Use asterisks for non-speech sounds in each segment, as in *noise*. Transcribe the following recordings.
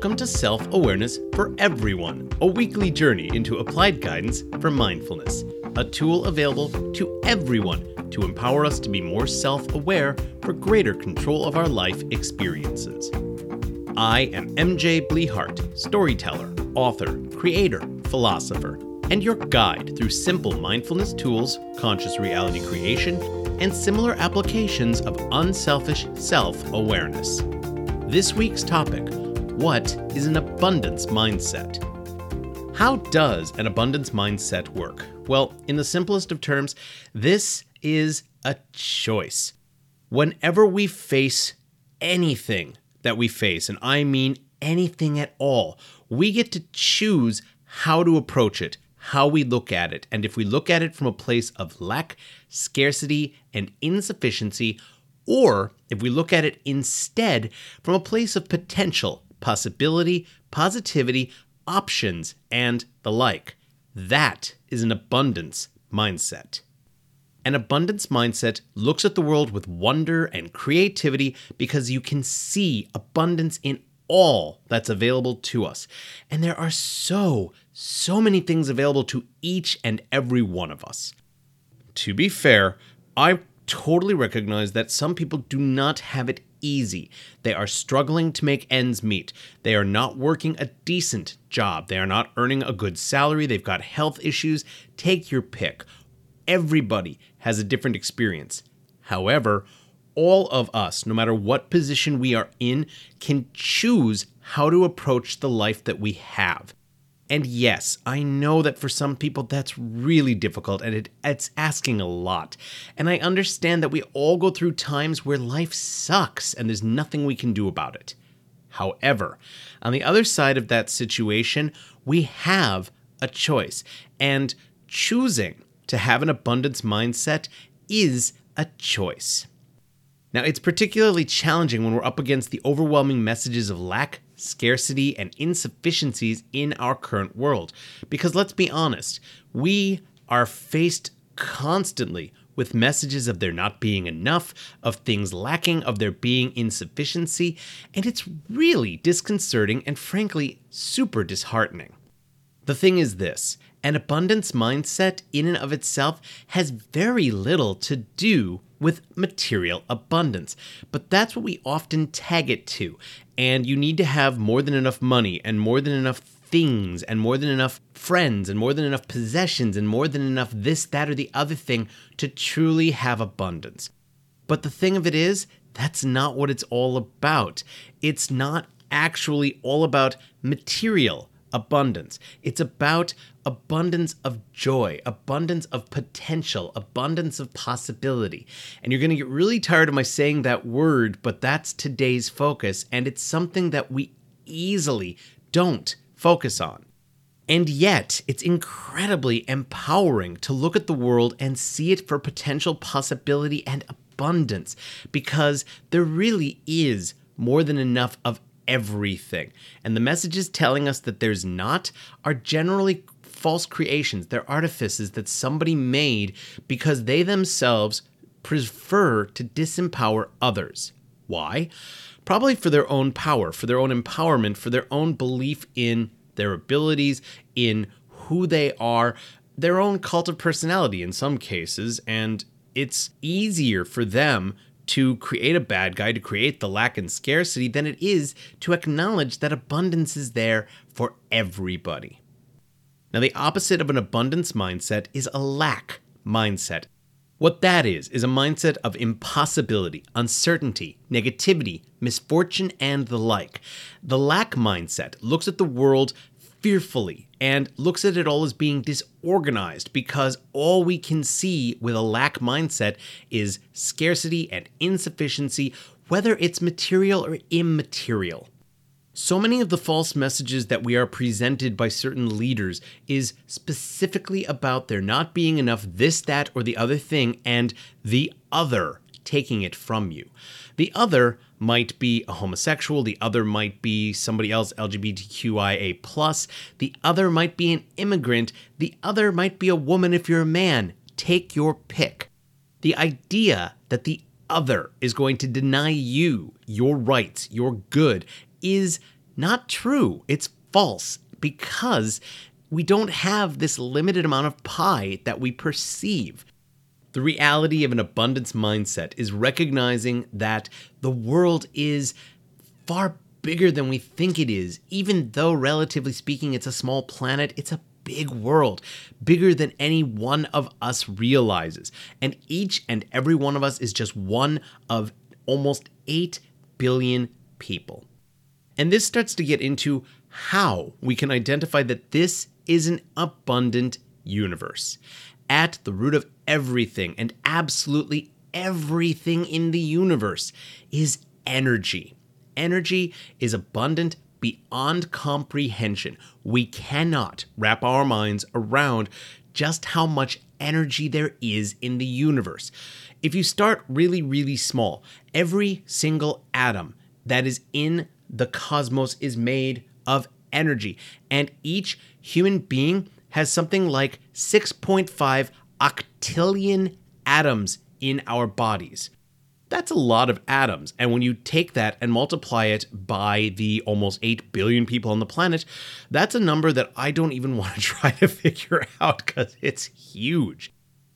Welcome to Self Awareness for Everyone, a weekly journey into applied guidance for mindfulness, a tool available to everyone to empower us to be more self aware for greater control of our life experiences. I am MJ Blehart, storyteller, author, creator, philosopher, and your guide through simple mindfulness tools, conscious reality creation, and similar applications of unselfish self awareness. This week's topic What is an abundance mindset? How does an abundance mindset work? Well, in the simplest of terms, this is a choice. Whenever we face anything that we face, and I mean anything at all, we get to choose how to approach it, how we look at it. And if we look at it from a place of lack, scarcity, and insufficiency, or if we look at it instead from a place of potential, possibility, positivity, options, and the like, that is an abundance mindset. An abundance mindset looks at the world with wonder and creativity because you can see abundance in all that's available to us. And there are so, so many things available to each and every one of us. To be fair, I totally recognize that some people do not have it easy. They are struggling to make ends meet. They are not working a decent job. They are not earning a good salary. They've got health issues. Take your pick. Everybody has a different experience. However, all of us, no matter what position we are in, can choose how to approach the life that we have. And yes, I know that for some people that's really difficult and it, it's asking a lot. And I understand that we all go through times where life sucks and there's nothing we can do about it. However, on the other side of that situation, we have a choice. And choosing to have an abundance mindset is a choice. Now, it's particularly challenging when we're up against the overwhelming messages of lack, scarcity, and insufficiencies in our current world. Because let's be honest, we are faced constantly with messages of there not being enough, of things lacking, of there being insufficiency, and it's really disconcerting and frankly super disheartening. The thing is this an abundance mindset, in and of itself, has very little to do with material abundance. But that's what we often tag it to. And you need to have more than enough money and more than enough things and more than enough friends and more than enough possessions and more than enough this, that, or the other thing to truly have abundance. But the thing of it is, that's not what it's all about. It's not actually all about material abundance. It's about abundance of joy, abundance of potential, abundance of possibility. And you're going to get really tired of my saying that word, but that's today's focus. And it's something that we easily don't focus on. And yet, it's incredibly empowering to look at the world and see it for potential possibility and abundance because there really is more than enough of everything. And the messages telling us that there's not are generally false creations. They're artifices that somebody made because they themselves prefer to disempower others. Why? Probably for their own power, for their own empowerment, for their own belief in their abilities, in who they are, their own cult of personality in some cases, and it's easier for them to create a bad guy, to create the lack and scarcity, than it is to acknowledge that abundance is there for everybody. Now, the opposite of an abundance mindset is a lack mindset. What that is, is a mindset of impossibility, uncertainty, negativity, misfortune, and the like. The lack mindset looks at the world fearfully and looks at it all as being disorganized because all we can see with a lack mindset is scarcity and insufficiency, whether it's material or immaterial. So many of the false messages that we are presented by certain leaders is specifically about there not being enough this, that, or the other thing, and the other taking it from you. The other might be a homosexual, the other might be somebody else LGBTQIA+, plus. the other might be an immigrant, the other might be a woman if you're a man. Take your pick. The idea that the other is going to deny you your rights, your good, is Not true. It's false because we don't have this limited amount of pie that we perceive. The reality of an abundance mindset is recognizing that the world is far bigger than we think it is. Even though, relatively speaking, it's a small planet, it's a big world, bigger than any one of us realizes. And each and every one of us is just one of almost 8 billion people. And this starts to get into how we can identify that this is an abundant universe. At the root of everything and absolutely everything in the universe is energy. Energy is abundant beyond comprehension. We cannot wrap our minds around just how much energy there is in the universe. If you start really, really small, every single atom that is in the cosmos is made of energy, and each human being has something like 6.5 octillion atoms in our bodies. That's a lot of atoms. And when you take that and multiply it by the almost 8 billion people on the planet, that's a number that I don't even *laughs* want to try to figure out because it's huge.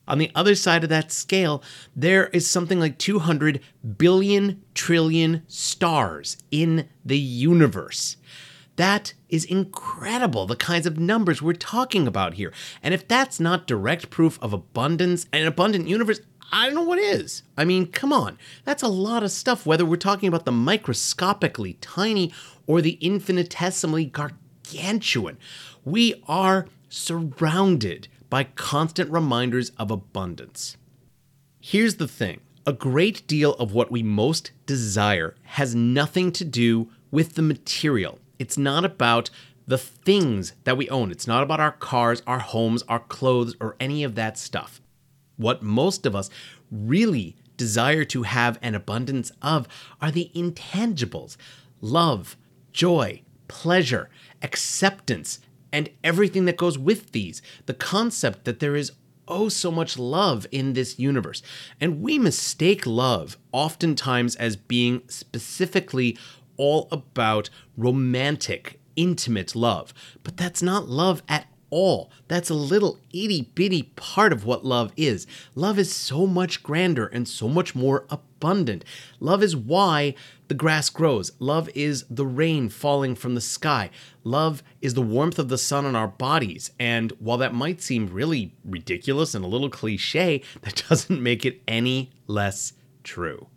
On the other side of that scale, there is something like 200 billion trillion stars in the universe. That is incredible, the kinds of numbers we're talking about here. And if that's not direct proof of abundance and an abundant universe, I don't know what is. I mean, come on. That's a lot of stuff, whether we're talking about the microscopically tiny or the infinitesimally gargantuan. We are surrounded by constant reminders of abundance. Here's the thing a great deal of what we most desire has nothing to do with the material. It's not about the things that we own. It's not about our cars, our homes, our clothes, or any of that stuff. What most of us really desire to have an abundance of are the intangibles love, joy, pleasure, acceptance, and everything that goes with these. The concept that there is oh so much love in this universe. And we mistake love oftentimes as being specifically all about romantic, intimate love. But that's not love at all. That's a little itty bitty part of what love is. Love is so much grander and so much more abundant. Love is why the grass grows. Love is the rain falling from the sky. Love is the warmth of the sun on our bodies. And while that might seem really ridiculous and a little cliche, that *laughs* doesn't make it any less true.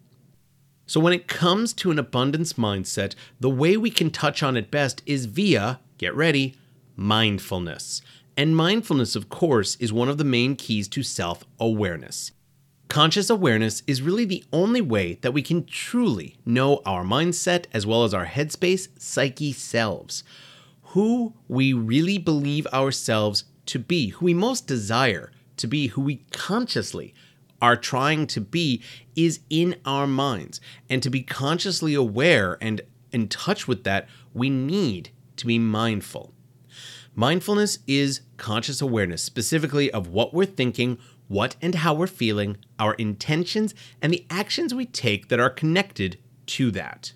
So, when it comes to an abundance mindset, the way we can touch on it best is via, get ready, mindfulness. And mindfulness, of course, is one of the main keys to self awareness. Conscious awareness is really the only way that we can truly know our mindset as well as our headspace, psyche selves. Who we really believe ourselves to be, who we most desire to be, who we consciously are trying to be is in our minds. And to be consciously aware and in touch with that, we need to be mindful. Mindfulness is conscious awareness, specifically of what we're thinking, what and how we're feeling, our intentions, and the actions we take that are connected to that.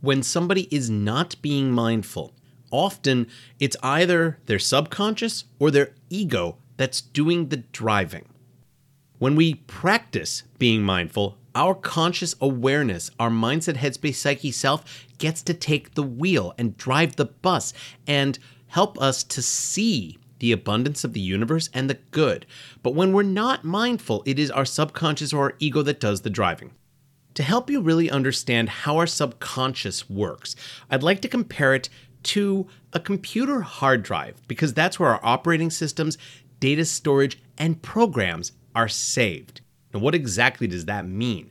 When somebody is not being mindful, often it's either their subconscious or their ego that's doing the driving. When we practice being mindful, our conscious awareness, our mindset, headspace, psyche, self gets to take the wheel and drive the bus and help us to see the abundance of the universe and the good. But when we're not mindful, it is our subconscious or our ego that does the driving. To help you really understand how our subconscious works, I'd like to compare it to a computer hard drive because that's where our operating systems, data storage, and programs are saved. Now, what exactly does that mean?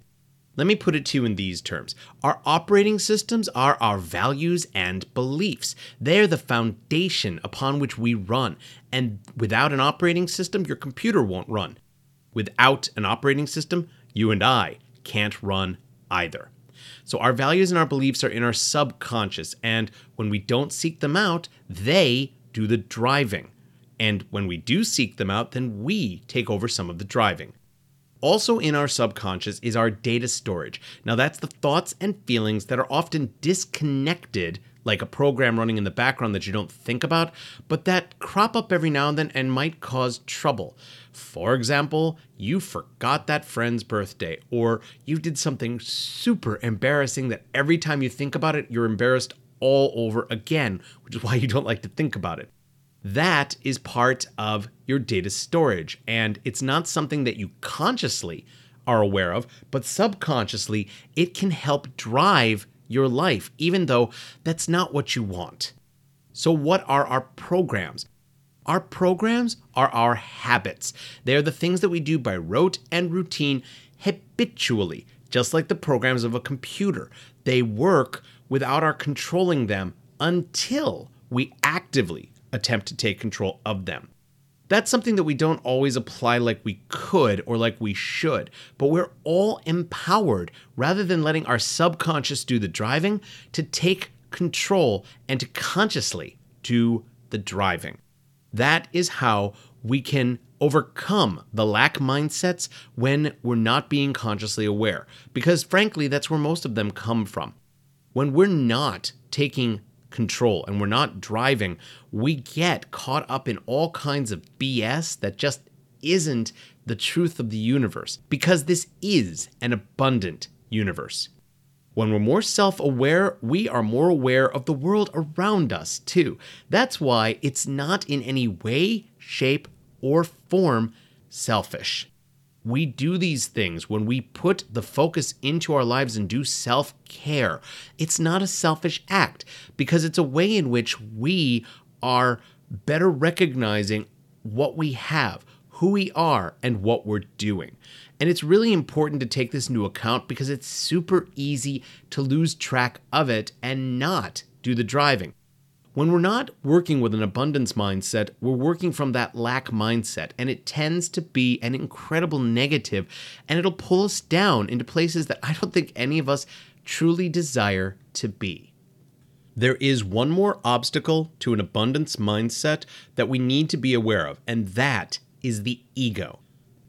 Let me put it to you in these terms. Our operating systems are our values and beliefs. They're the foundation upon which we run. And without an operating system, your computer won't run. Without an operating system, you and I can't run either. So our values and our beliefs are in our subconscious. And when we don't seek them out, they do the driving. And when we do seek them out, then we take over some of the driving. Also, in our subconscious is our data storage. Now, that's the thoughts and feelings that are often disconnected like a program running in the background that you don't think about, but that crop up every now and then and might cause trouble. For example, you forgot that friend's birthday, or you did something super embarrassing that every time you think about it, you're embarrassed all over again, which is why you don't like to think about it. That is part of your data storage, and it's not something that you consciously are aware of, but subconsciously, it can help drive your life, even though that's not what you want. So, what are our programs? Our programs are our habits. They are the things that we do by rote and routine habitually, just like the programs of a computer. They work without our controlling them until we actively attempt to take control of them. That's something that we don't always apply like we could or like we should, but we're all empowered rather than letting our subconscious do the driving to take control and to consciously do the driving. That is how we can overcome the lack mindsets when we're not being consciously aware, because frankly, that's where most of them come from. When we're not taking control and we're not driving, we get caught up in all kinds of BS that just isn't the truth of the universe because this is an abundant universe. When we're more self aware, we are more aware of the world around us, too. That's why it's not in any way, shape, or form selfish. We do these things when we put the focus into our lives and do self care. It's not a selfish act because it's a way in which we are better recognizing what we have, who we are, and what we're doing. And it's really important to take this into account because it's super easy to lose track of it and not do the driving. When we're not working with an abundance mindset, we're working from that lack mindset, and it tends to be an incredible negative, and it'll pull us down into places that I don't think any of us truly desire to be. There is one more obstacle to an abundance mindset that we need to be aware of, and that is the ego.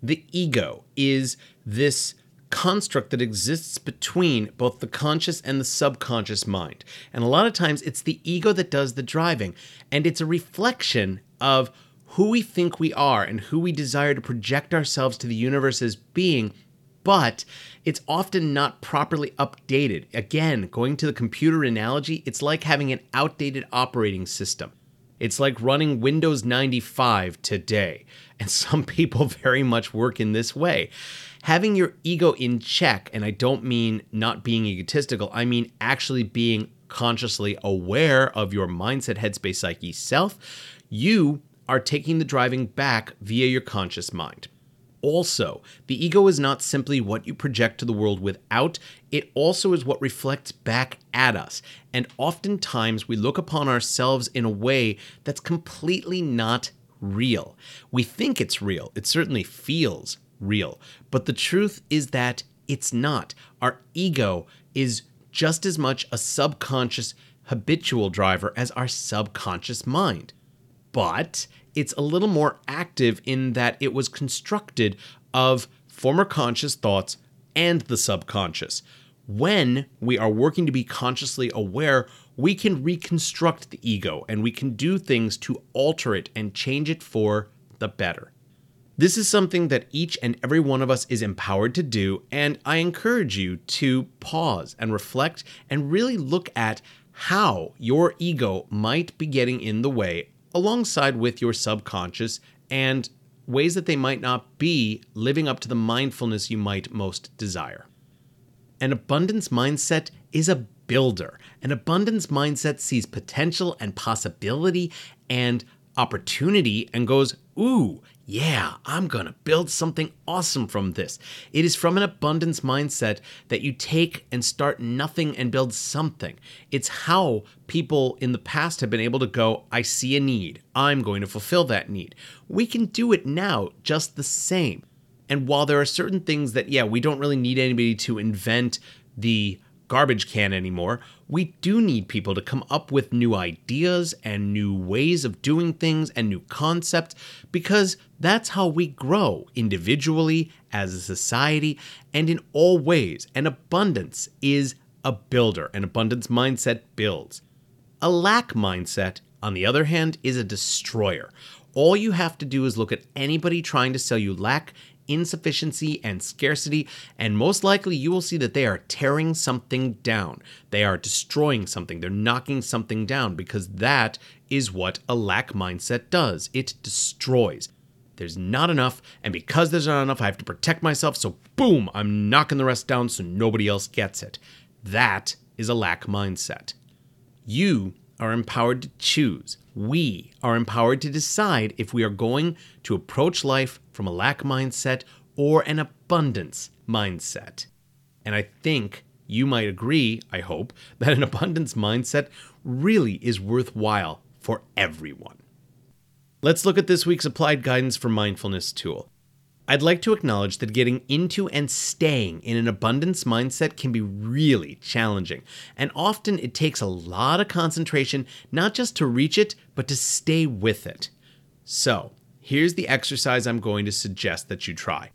The ego is this construct that exists between both the conscious and the subconscious mind. And a lot of times it's the ego that does the driving, and it's a reflection of who we think we are and who we desire to project ourselves to the universe as being. But it's often not properly updated. Again, going to the computer analogy, it's like having an outdated operating system. It's like running Windows 95 today. And *laughs* some people very much work in this way having your ego in check, and I don't mean not being egotistical, I mean actually being consciously aware of your mindset, headspace, psyche, self, you are taking the driving back via your conscious mind. Also, the ego is not simply what you project to the world without, it also is what reflects back at us. And oftentimes we look upon ourselves in a way that's completely not real. We think it's real, it certainly feels real. But the truth is that it's not. Our ego is just as much a subconscious habitual driver as our subconscious mind. But it's a little more active in that it was constructed of former conscious thoughts and the subconscious. When we are working to be consciously aware, we can reconstruct the ego and we can do things to alter it and change it for the better. This is something that each and every one of us is empowered to do, and I encourage you to pause and reflect and really look at how your ego might be getting in the way alongside with your subconscious and ways that they might not be living up to the mindfulness you might most desire. An abundance mindset is a builder. An abundance mindset sees potential and possibility and opportunity and goes, Ooh, yeah, I'm going to build something awesome from this. It is from an abundance mindset that you take and start nothing and build something. It's how people in the past have been able to go, I see a need. I'm going to fulfill that need. We can do it now just the same. And while there are certain things that, yeah, we don't really need anybody to invent the garbage can anymore, we do need people to come up with new ideas and new ways of doing things and new concepts because that's how we grow individually, as a society, and in all ways. And abundance is a builder, an abundance mindset builds. A lack mindset, on the other hand, is a destroyer. All you have to do is look at anybody trying to sell you lack, insufficiency, and scarcity, and most likely you will see that they are tearing something down. They are destroying something. They're knocking something down because that is what a lack mindset does it destroys. There's not enough, and because there's not enough, I have to protect myself, so boom, I'm knocking the rest down so nobody else gets it. That is a lack mindset. You are empowered to choose. We are empowered to decide if we are going to approach life from a lack mindset or an abundance mindset. And I think you might agree, I hope, *laughs* that an abundance mindset really is worthwhile for everyone. Let's look at this week's applied guidance for mindfulness tool. I'd like to acknowledge that getting into and staying in an abundance mindset can be really challenging, and often it takes a lot of concentration not just to reach it, but to stay with it. So, here's the exercise I'm going to suggest that you try.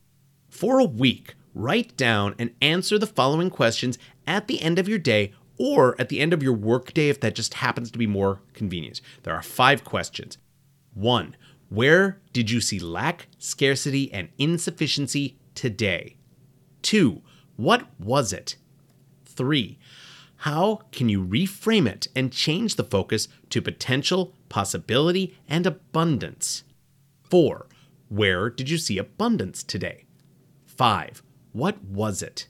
For a week, write down and answer the following questions at the end of your day or at the end of your workday if that just happens to be more convenient. There are five questions. One, where did you see lack, scarcity, and insufficiency today? Two, what was it? Three, how can you reframe it and change the focus to potential, possibility, and abundance? Four, where did you see abundance today? Five, what was it?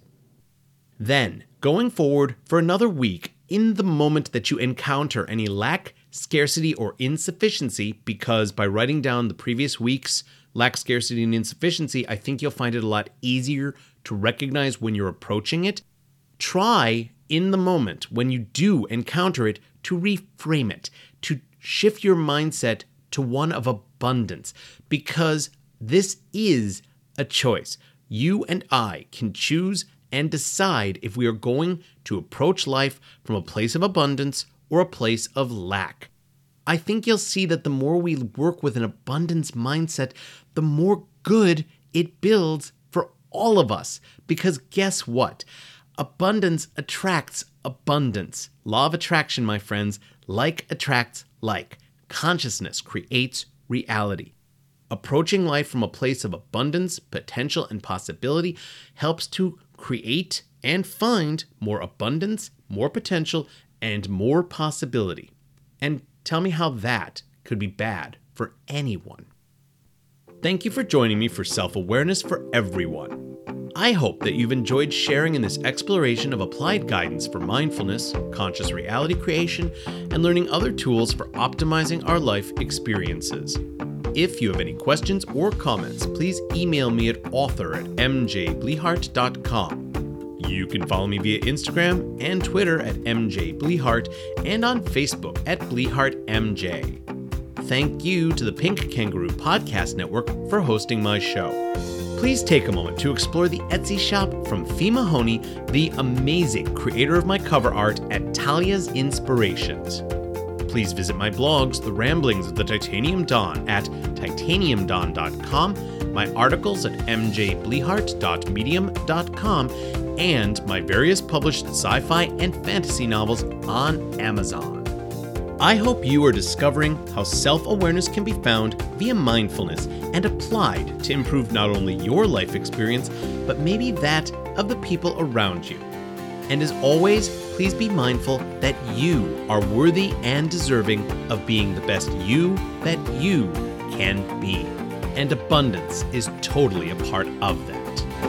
Then, going forward for another week, in the moment that you encounter any lack, scarcity, or insufficiency, because by writing down the previous week's lack, scarcity, and insufficiency, I think you'll find it a lot easier to recognize when you're approaching it. Try in the moment when you do encounter it to reframe it, to shift your mindset to one of abundance, because this is a choice. You and I can choose and decide if we are going to approach life from a place of abundance or a place of lack. I think you'll see that the more we work with an abundance mindset, the more good it builds for all of us. Because guess what? Abundance attracts abundance. Law of attraction, my friends. Like attracts like. Consciousness creates reality. Approaching life from a place of abundance, potential, and possibility helps to create and find more abundance, more potential, and more possibility. And tell me how that could be bad for anyone. Thank you for joining me for Self Awareness for Everyone. I hope that you've enjoyed sharing in this exploration of applied guidance for mindfulness, conscious reality creation, and learning other tools for optimizing our life experiences. If you have any questions or comments, please email me at author at mjblehart.com. You can follow me via Instagram and Twitter at mjblehart and on Facebook at blehartmj. Thank you to the Pink Kangaroo Podcast Network for hosting my show. Please take a moment to explore the Etsy shop from Fee Mahoney, the amazing creator of my cover art at Talia's Inspirations. Please visit my blogs, The Ramblings of the Titanium Dawn, at titaniumdawn.com, my articles at mjblehart.medium.com, and my various published sci fi and fantasy novels on Amazon. I hope you are discovering how self awareness can be found via mindfulness and applied to improve not only your life experience, but maybe that of the people around you. And as always, please be mindful that you are worthy and deserving of being the best you that you can be. And abundance is totally a part of that.